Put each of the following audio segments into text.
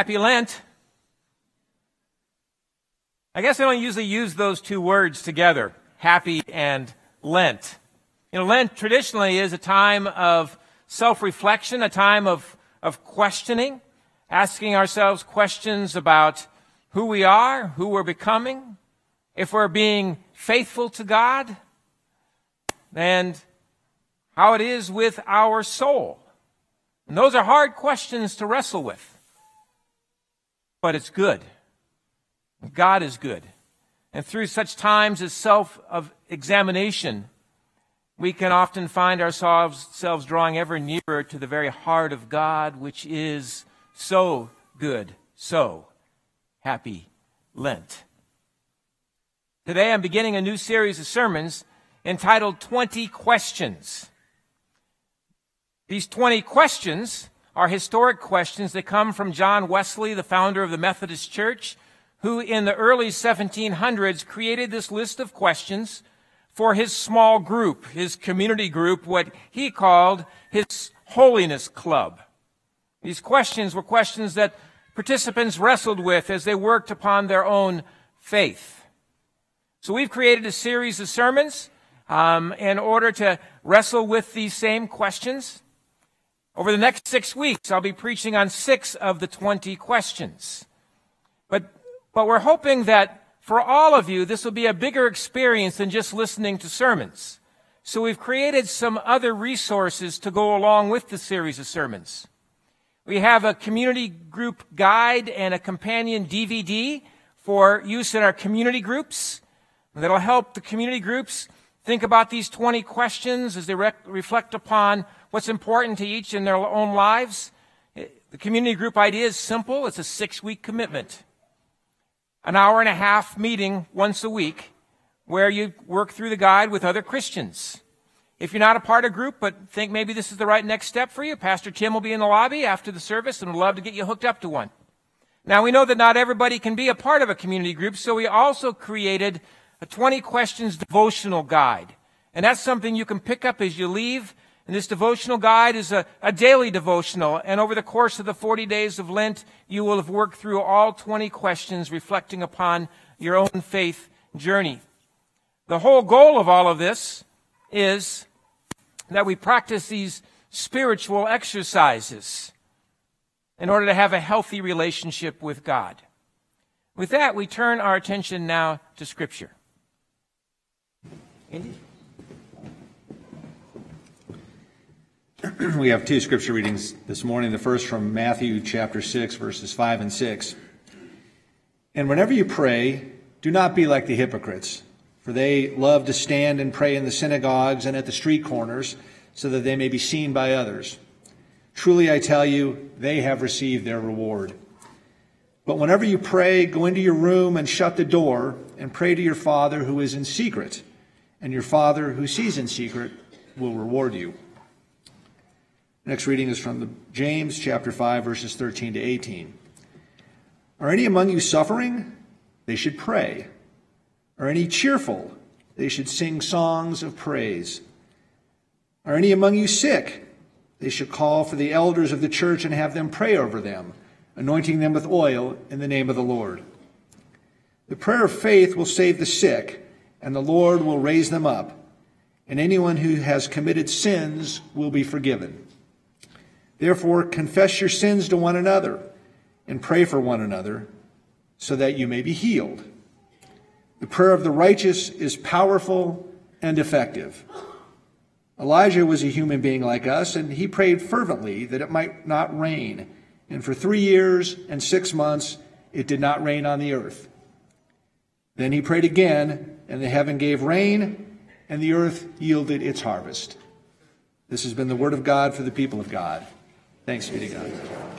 Happy Lent. I guess I don't usually use those two words together, happy and Lent. You know, Lent traditionally is a time of self-reflection, a time of, of questioning, asking ourselves questions about who we are, who we're becoming, if we're being faithful to God, and how it is with our soul. And those are hard questions to wrestle with but it's good. God is good. And through such times as self of examination, we can often find ourselves, drawing ever nearer to the very heart of God, which is so good, so happy Lent. Today I'm beginning a new series of sermons entitled 20 Questions. These 20 questions are historic questions that come from John Wesley, the founder of the Methodist Church, who in the early 1700s created this list of questions for his small group, his community group, what he called his Holiness Club. These questions were questions that participants wrestled with as they worked upon their own faith. So we've created a series of sermons um, in order to wrestle with these same questions. Over the next six weeks, I'll be preaching on six of the 20 questions. But, but we're hoping that for all of you, this will be a bigger experience than just listening to sermons. So we've created some other resources to go along with the series of sermons. We have a community group guide and a companion DVD for use in our community groups that'll help the community groups think about these 20 questions as they re- reflect upon what's important to each in their own lives. Eh, the community group idea is simple. It's a six week commitment. An hour and a half meeting once a week where you work through the guide with other Christians. If you're not a part of a group, but think maybe this is the right next step for you, Pastor Tim will be in the lobby after the service and would love to get you hooked up to one. Now we know that not everybody can be a part of a community group, so we also created a 20 questions devotional guide. And that's something you can pick up as you leave and this devotional guide is a, a, daily devotional. And over the course of the 40 days of Lent, you will have worked through all 20 questions reflecting upon your own faith journey. The whole goal of all of this is that we practice these spiritual exercises in order to have a healthy relationship with God. With that, we turn our attention now to Scripture. Andy? we have two scripture readings this morning. The first from Matthew chapter 6, verses 5 and 6. And whenever you pray, do not be like the hypocrites, for they love to stand and pray in the synagogues and at the street corners, so that they may be seen by others. Truly, I tell you, they have received their reward. But whenever you pray, go into your room and shut the door, and pray to your Father who is in secret, and your Father who sees in secret will reward you. Next reading is from the James chapter 5 verses 13 to 18. Are any among you suffering? They should pray. Are any cheerful? They should sing songs of praise. Are any among you sick? They should call for the elders of the church and have them pray over them, anointing them with oil in the name of the Lord. The prayer of faith will save the sick, and the Lord will raise them up, and anyone who has committed sins will be forgiven. Therefore, confess your sins to one another and pray for one another so that you may be healed. The prayer of the righteous is powerful and effective. Elijah was a human being like us, and he prayed fervently that it might not rain. And for three years and six months, it did not rain on the earth. Then he prayed again, and the heaven gave rain, and the earth yielded its harvest. This has been the word of God for the people of God. Thanks be to God.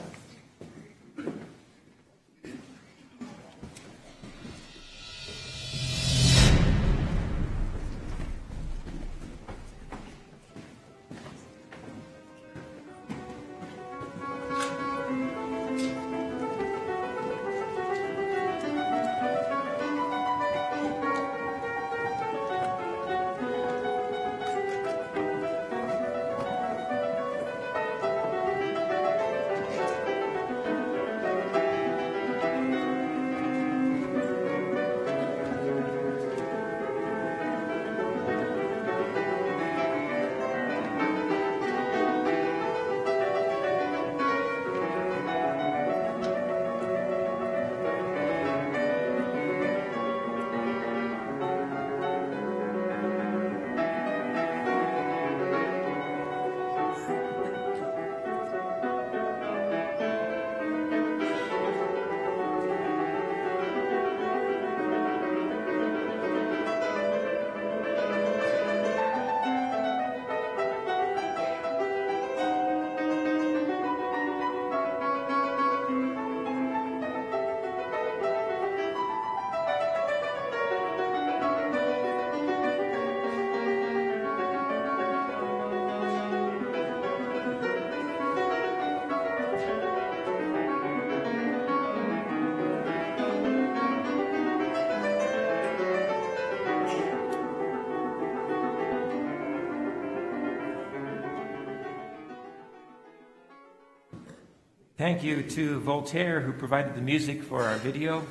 Thank you to Voltaire, who provided the music for our video.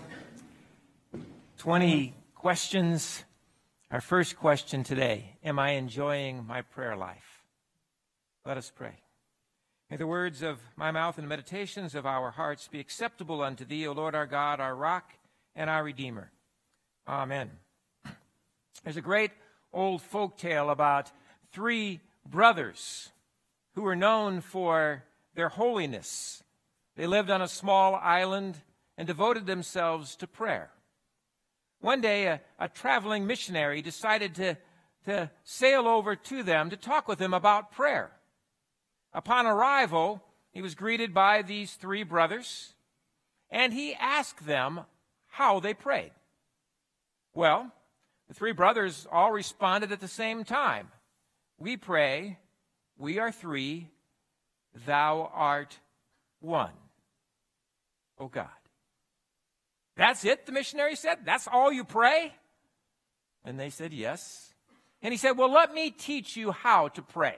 20 questions. Our first question today Am I enjoying my prayer life? Let us pray. May the words of my mouth and the meditations of our hearts be acceptable unto thee, O Lord our God, our rock and our Redeemer. Amen. There's a great old folk tale about three brothers who were known for their holiness they lived on a small island and devoted themselves to prayer. One day, a, a, traveling missionary decided to, to sail over to them to talk with them about prayer. Upon arrival, he was greeted by these three brothers, and he asked them how they prayed. Well, the three brothers all responded at the same time We pray, we are three, thou art one. Oh God. That's it, the missionary said? That's all you pray? And they said, Yes. And he said, Well, let me teach you how to pray.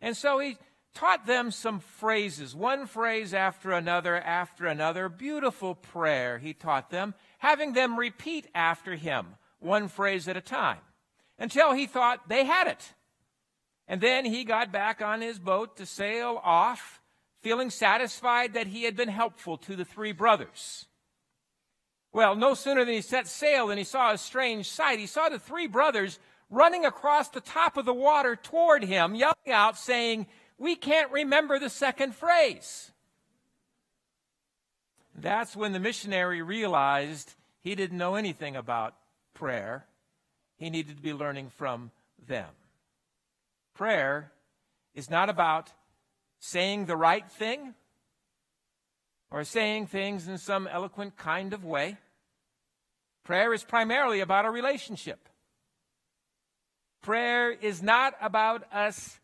And so he taught them some phrases, one phrase after another, after another. Beautiful prayer he taught them, having them repeat after him, one phrase at a time, until he thought they had it. And then he got back on his boat to sail off feeling satisfied that he had been helpful to the three brothers. Well, no sooner than he set sail than he saw a strange sight. He saw the three brothers running across the top of the water toward him, yelling out, saying, We can't remember the second phrase. That's when the missionary realized he didn't know anything about prayer. He needed to be learning from them. Prayer is not about saying the right thing or saying things in some eloquent kind of way. Prayer is primarily about a relationship. Prayer is not about us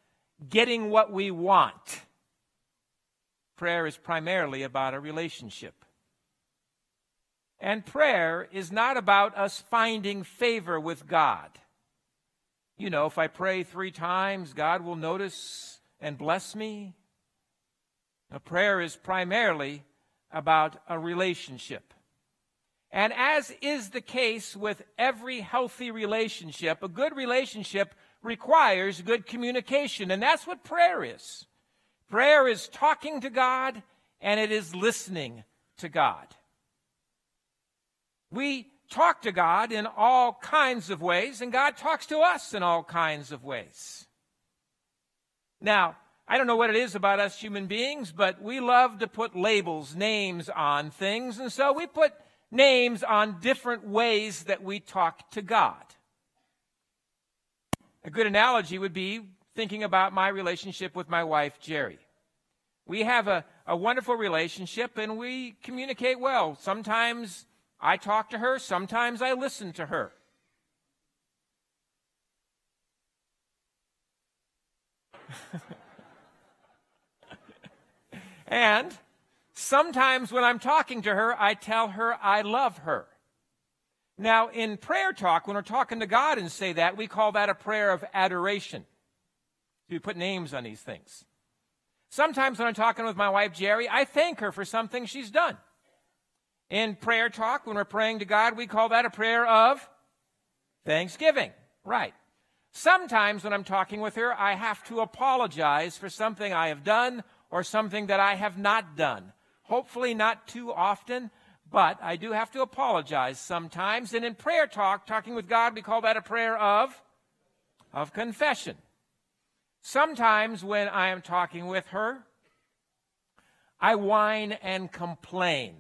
getting what we want. Prayer is primarily about a relationship. And prayer is not about us finding favor with God. You know, if I pray three times, God will notice and bless me. A prayer is primarily about a relationship. And as is the case with every healthy relationship, a good relationship requires good communication. And that's what prayer is. Prayer is talking to God and it is listening to God. We talk to God in all kinds of ways, and God talks to us in all kinds of ways. Now, I don't know what it is about us human beings, but we love to put labels, names on things, and so we put names on different ways that we talk to God. A good analogy would be thinking about my relationship with my wife, Jerry. We have a, a wonderful relationship and we communicate well. Sometimes I talk to her, sometimes I listen to her. And sometimes when I'm talking to her, I tell her I love her. Now, in prayer talk, when we're talking to God and say that, we call that a prayer of adoration. We put names on these things. Sometimes when I'm talking with my wife, Jerry, I thank her for something she's done. In prayer talk, when we're praying to God, we call that a prayer of thanksgiving. Right. Sometimes when I'm talking with her, I have to apologize for something I have done or something that I have not done. Hopefully, not too often, but I do have to apologize sometimes. And in prayer talk, talking with God, we call that a prayer of, of confession. Sometimes when I am talking with her, I whine and complain.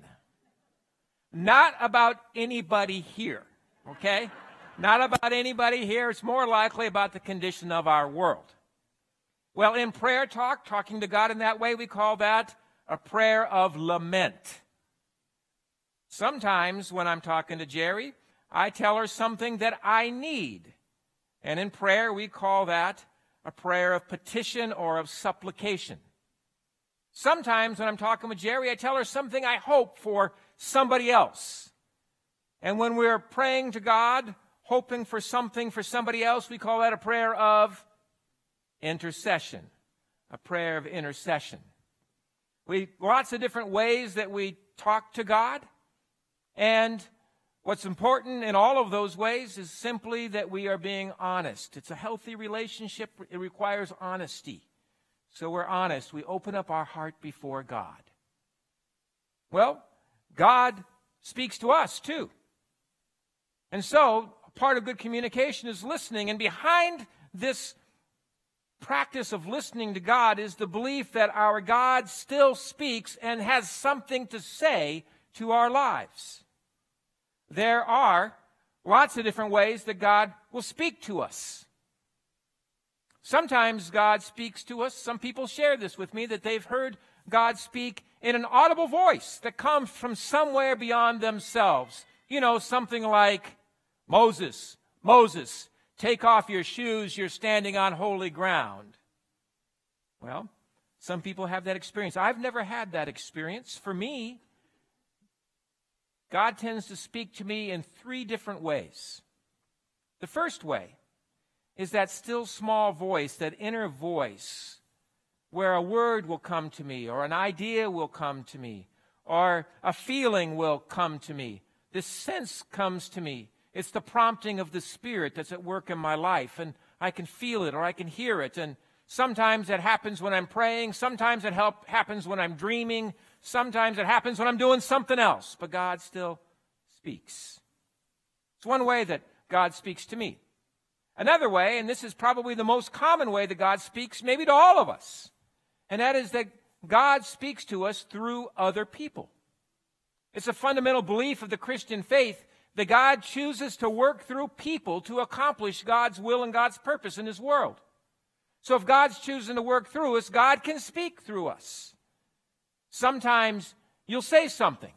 Not about anybody here, okay? Not about anybody here. It's more likely about the condition of our world. Well, in prayer talk, talking to God in that way, we call that a prayer of lament. Sometimes when I'm talking to Jerry, I tell her something that I need. And in prayer, we call that a prayer of petition or of supplication. Sometimes when I'm talking with Jerry, I tell her something I hope for somebody else. And when we're praying to God, hoping for something for somebody else, we call that a prayer of intercession, a prayer of intercession. We, lots of different ways that we talk to God. And what's important in all of those ways is simply that we are being honest. It's a healthy relationship. It requires honesty. So we're honest. We open up our heart before God. Well, God speaks to us too. And so, part of good communication is listening. And behind this practice of listening to God is the belief that our God still speaks and has something to say to our lives. There are lots of different ways that God will speak to us. Sometimes God speaks to us. Some people share this with me that they've heard God speak in an audible voice that comes from somewhere beyond themselves. You know, something like, Moses, Moses, take off your shoes, you're standing on holy ground. Well, some people have that experience. I've never had that experience. For me, God tends to speak to me in three different ways. The first way is that still small voice, that inner voice, where a word will come to me, or an idea will come to me, or a feeling will come to me. This sense comes to me. It's the prompting of the Spirit that's at work in my life, and I can feel it or I can hear it. And sometimes it happens when I'm praying, sometimes it help, happens when I'm dreaming, sometimes it happens when I'm doing something else, but God still speaks. It's one way that God speaks to me. Another way, and this is probably the most common way that God speaks, maybe to all of us, and that is that God speaks to us through other people. It's a fundamental belief of the Christian faith that God chooses to work through people to accomplish God's will and God's purpose in His world. So if God's choosing to work through us, God can speak through us. Sometimes you'll say something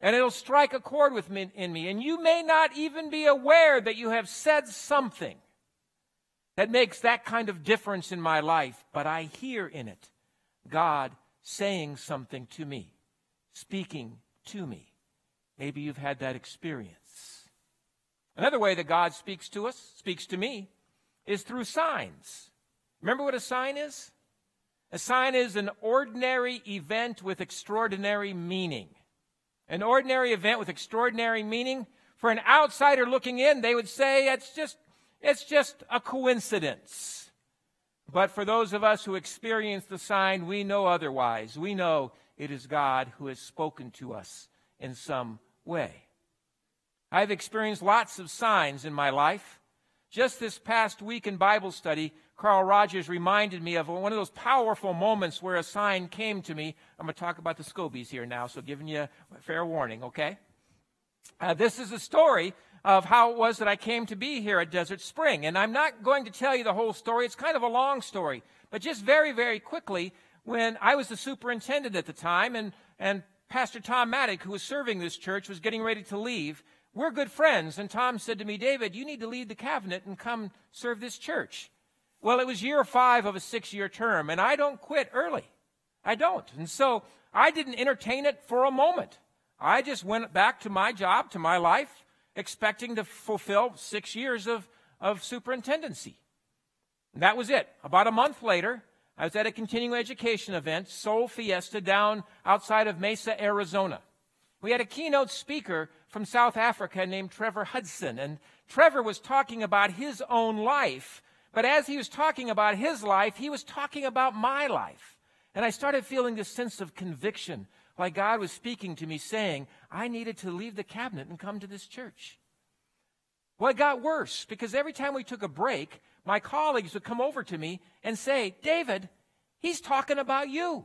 and it'll strike a chord with me, in me, and you may not even be aware that you have said something that makes that kind of difference in my life, but I hear in it God saying something to me, speaking to me. Maybe you've had that experience. Another way that God speaks to us, speaks to me, is through signs. Remember what a sign is? A sign is an ordinary event with extraordinary meaning. An ordinary event with extraordinary meaning. For an outsider looking in, they would say it's just, it's just a coincidence. But for those of us who experience the sign, we know otherwise. We know it is God who has spoken to us in some way. I've experienced lots of signs in my life. Just this past week in Bible study, Carl Rogers reminded me of one of those powerful moments where a sign came to me. I'm going to talk about the Scobies here now, so giving you a fair warning, okay? Uh, this is a story of how it was that I came to be here at Desert Spring. And I'm not going to tell you the whole story. It's kind of a long story. But just very, very quickly, when I was the superintendent at the time and, and Pastor Tom Maddock, who was serving this church, was getting ready to leave. We're good friends. And Tom said to me, David, you need to leave the cabinet and come serve this church. Well, it was year five of a six year term, and I don't quit early. I don't. And so I didn't entertain it for a moment. I just went back to my job, to my life, expecting to fulfill six years of, of superintendency. And that was it. About a month later, I was at a continuing education event, Soul Fiesta, down outside of Mesa, Arizona. We had a keynote speaker from South Africa named Trevor Hudson, and Trevor was talking about his own life. But as he was talking about his life, he was talking about my life. And I started feeling this sense of conviction, like God was speaking to me, saying, I needed to leave the cabinet and come to this church. Well, it got worse because every time we took a break, my colleagues would come over to me and say, David, he's talking about you.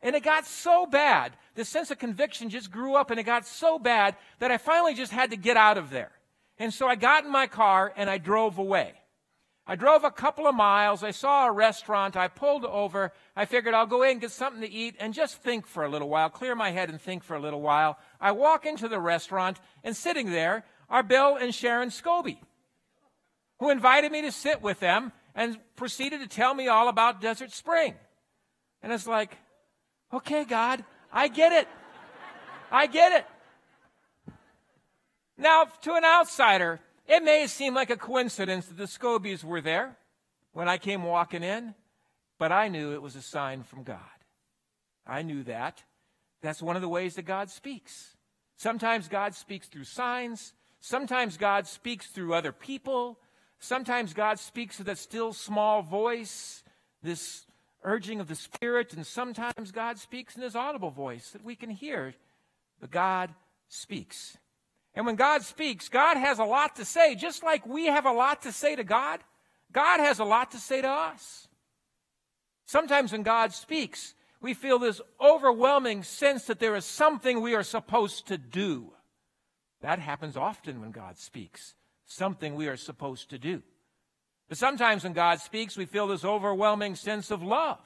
And it got so bad, the sense of conviction just grew up and it got so bad that I finally just had to get out of there. And so I got in my car and I drove away. I drove a couple of miles. I saw a restaurant. I pulled over. I figured I'll go in and get something to eat and just think for a little while, clear my head and think for a little while. I walk into the restaurant and sitting there are Bill and Sharon Scobie who invited me to sit with them and proceeded to tell me all about Desert Spring. And it's like, okay, God, I get it. I get it. Now, to an outsider, it may seem like a coincidence that the Scobies were there when I came walking in, but I knew it was a sign from God. I knew that. That's one of the ways that God speaks. Sometimes God speaks through signs. Sometimes God speaks through other people. Sometimes God speaks with that still small voice, this urging of the Spirit. And sometimes God speaks in his audible voice that we can hear. But God speaks. And when God speaks, God has a lot to say, just like we have a lot to say to God. God has a lot to say to us. Sometimes when God speaks, we feel this overwhelming sense that there is something we are supposed to do. That happens often when God speaks, something we are supposed to do. But sometimes when God speaks, we feel this overwhelming sense of love.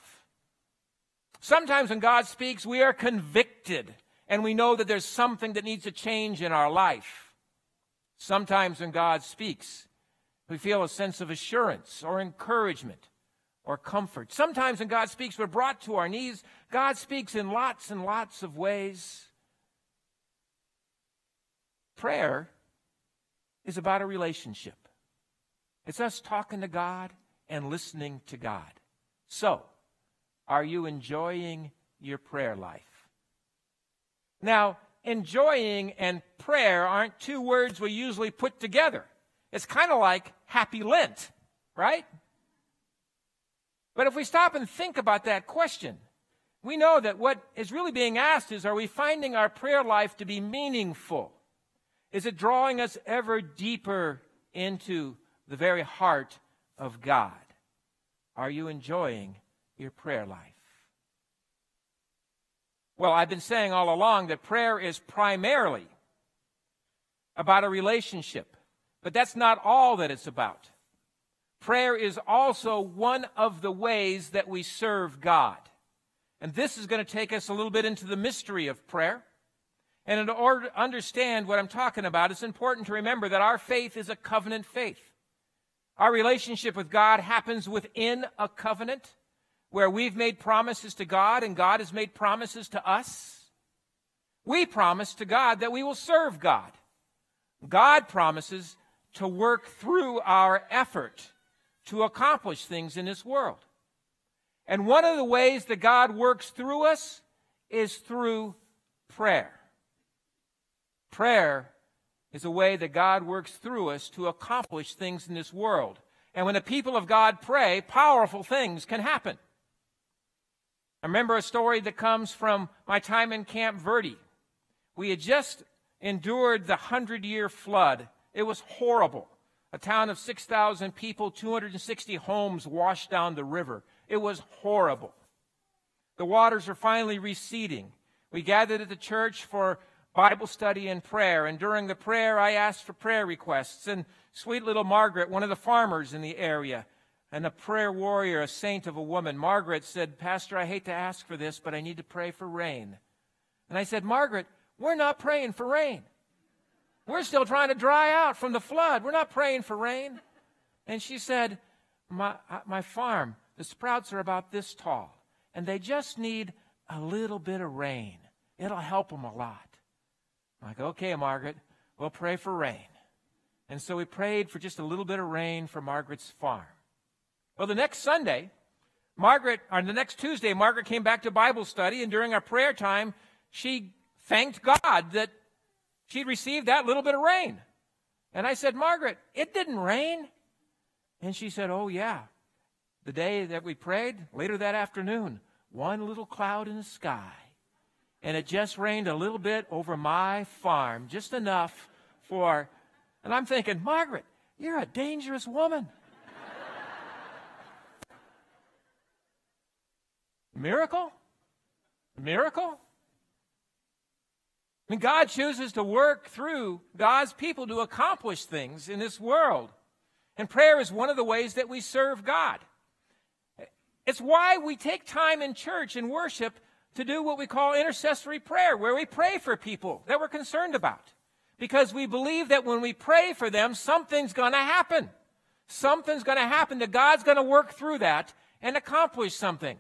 Sometimes when God speaks, we are convicted and we know that there's something that needs to change in our life. Sometimes when God speaks, we feel a sense of assurance or encouragement or comfort. Sometimes when God speaks, we're brought to our knees. God speaks in lots and lots of ways. Prayer is about a relationship. It's us talking to God and listening to God. So, are you enjoying your prayer life? Now, enjoying and prayer aren't two words we usually put together. It's kind of like happy Lent, right? But if we stop and think about that question, we know that what is really being asked is are we finding our prayer life to be meaningful? Is it drawing us ever deeper into the very heart of God? Are you enjoying your prayer life? Well, I've been saying all along that prayer is primarily about a relationship, but that's not all that it's about. Prayer is also one of the ways that we serve God. And this is going to take us a little bit into the mystery of prayer. And in order to understand what I'm talking about, it's important to remember that our faith is a covenant faith. Our relationship with God happens within a covenant where we've made promises to God and God has made promises to us. We promise to God that we will serve God. God promises to work through our effort to accomplish things in this world. And one of the ways that God works through us is through prayer. Prayer is a way that God works through us to accomplish things in this world. And when the people of God pray, powerful things can happen. I remember a story that comes from my time in Camp Verde. We had just endured the hundred year flood. It was horrible. A town of 6,000 people, 260 homes washed down the river. It was horrible. The waters are finally receding. We gathered at the church for Bible study and prayer, and during the prayer, I asked for prayer requests. And sweet little Margaret, one of the farmers in the area, and a prayer warrior, a saint of a woman, Margaret said, Pastor, I hate to ask for this, but I need to pray for rain. And I said, Margaret, we're not praying for rain. We're still trying to dry out from the flood. We're not praying for rain. And she said, my, uh, my farm, the sprouts are about this tall, and they just need a little bit of rain. It'll help them a lot. I'm like, okay, Margaret, we'll pray for rain. And so we prayed for just a little bit of rain for Margaret's farm. Well, the next Sunday, Margaret, or the next Tuesday, Margaret came back to Bible study, and during our prayer time, she thanked God that she'd received that little bit of rain. And I said, Margaret, it didn't rain. And she said, Oh, yeah. The day that we prayed, later that afternoon, one little cloud in the sky. And it just rained a little bit over my farm, just enough for. And I'm thinking, Margaret, you're a dangerous woman. Miracle? Miracle? I mean, God chooses to work through God's people to accomplish things in this world. And prayer is one of the ways that we serve God. It's why we take time in church and worship to do what we call intercessory prayer, where we pray for people that we're concerned about. Because we believe that when we pray for them, something's going to happen. Something's going to happen, that God's going to work through that and accomplish something.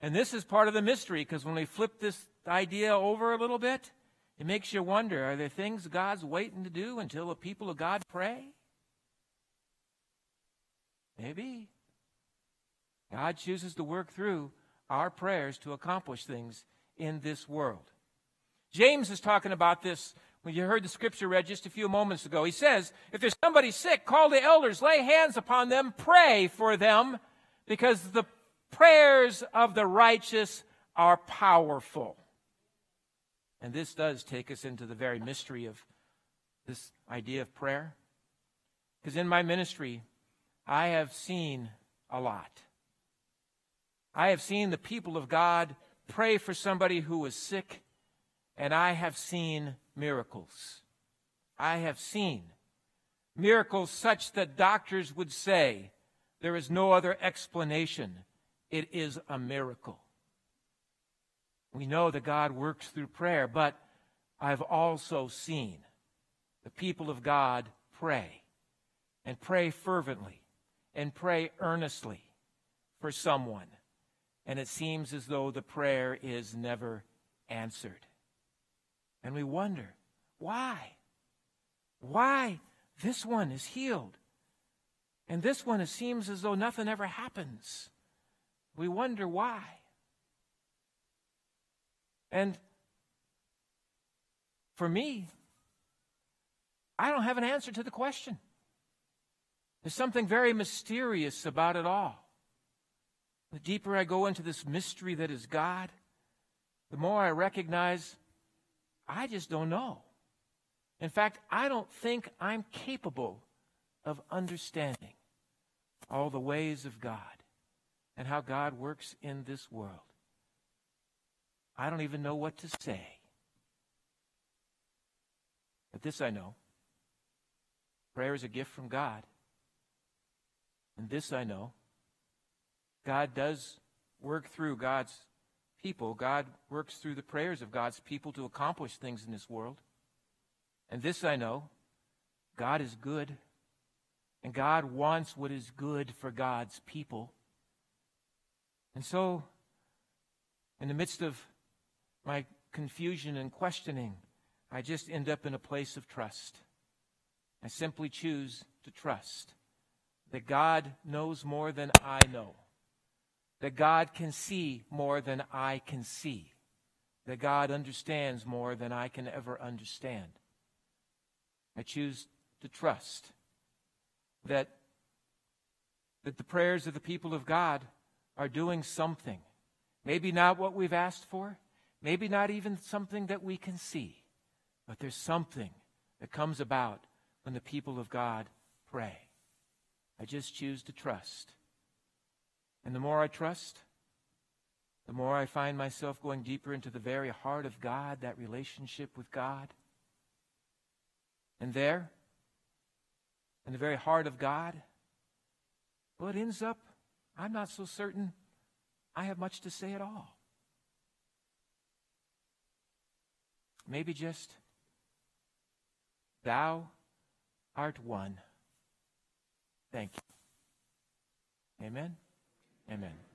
And this is part of the mystery because when we flip this idea over a little bit, it makes you wonder are there things God's waiting to do until the people of God pray? Maybe. God chooses to work through our prayers to accomplish things in this world. James is talking about this when you heard the scripture read just a few moments ago. He says, If there's somebody sick, call the elders, lay hands upon them, pray for them, because the prayers of the righteous are powerful. And this does take us into the very mystery of this idea of prayer. Because in my ministry, I have seen a lot. I have seen the people of God pray for somebody who was sick, and I have seen miracles. I have seen miracles such that doctors would say there is no other explanation. It is a miracle. We know that God works through prayer, but I've also seen the people of God pray and pray fervently and pray earnestly for someone. And it seems as though the prayer is never answered. And we wonder, why? Why this one is healed? And this one, it seems as though nothing ever happens. We wonder why. And for me, I don't have an answer to the question. There's something very mysterious about it all. The deeper I go into this mystery that is God, the more I recognize I just don't know. In fact, I don't think I'm capable of understanding all the ways of God and how God works in this world. I don't even know what to say. But this I know prayer is a gift from God. And this I know God does work through God's people. God works through the prayers of God's people to accomplish things in this world. And this I know God is good. And God wants what is good for God's people. And so, in the midst of my confusion and questioning, I just end up in a place of trust. I simply choose to trust that God knows more than I know, that God can see more than I can see, that God understands more than I can ever understand. I choose to trust that, that the prayers of the people of God are doing something. Maybe not what we've asked for, Maybe not even something that we can see, but there's something that comes about when the people of God pray. I just choose to trust. And the more I trust, the more I find myself going deeper into the very heart of God, that relationship with God. And there, in the very heart of God, well, it ends up, I'm not so certain I have much to say at all. Maybe just, Thou art one. Thank you. Amen. Amen.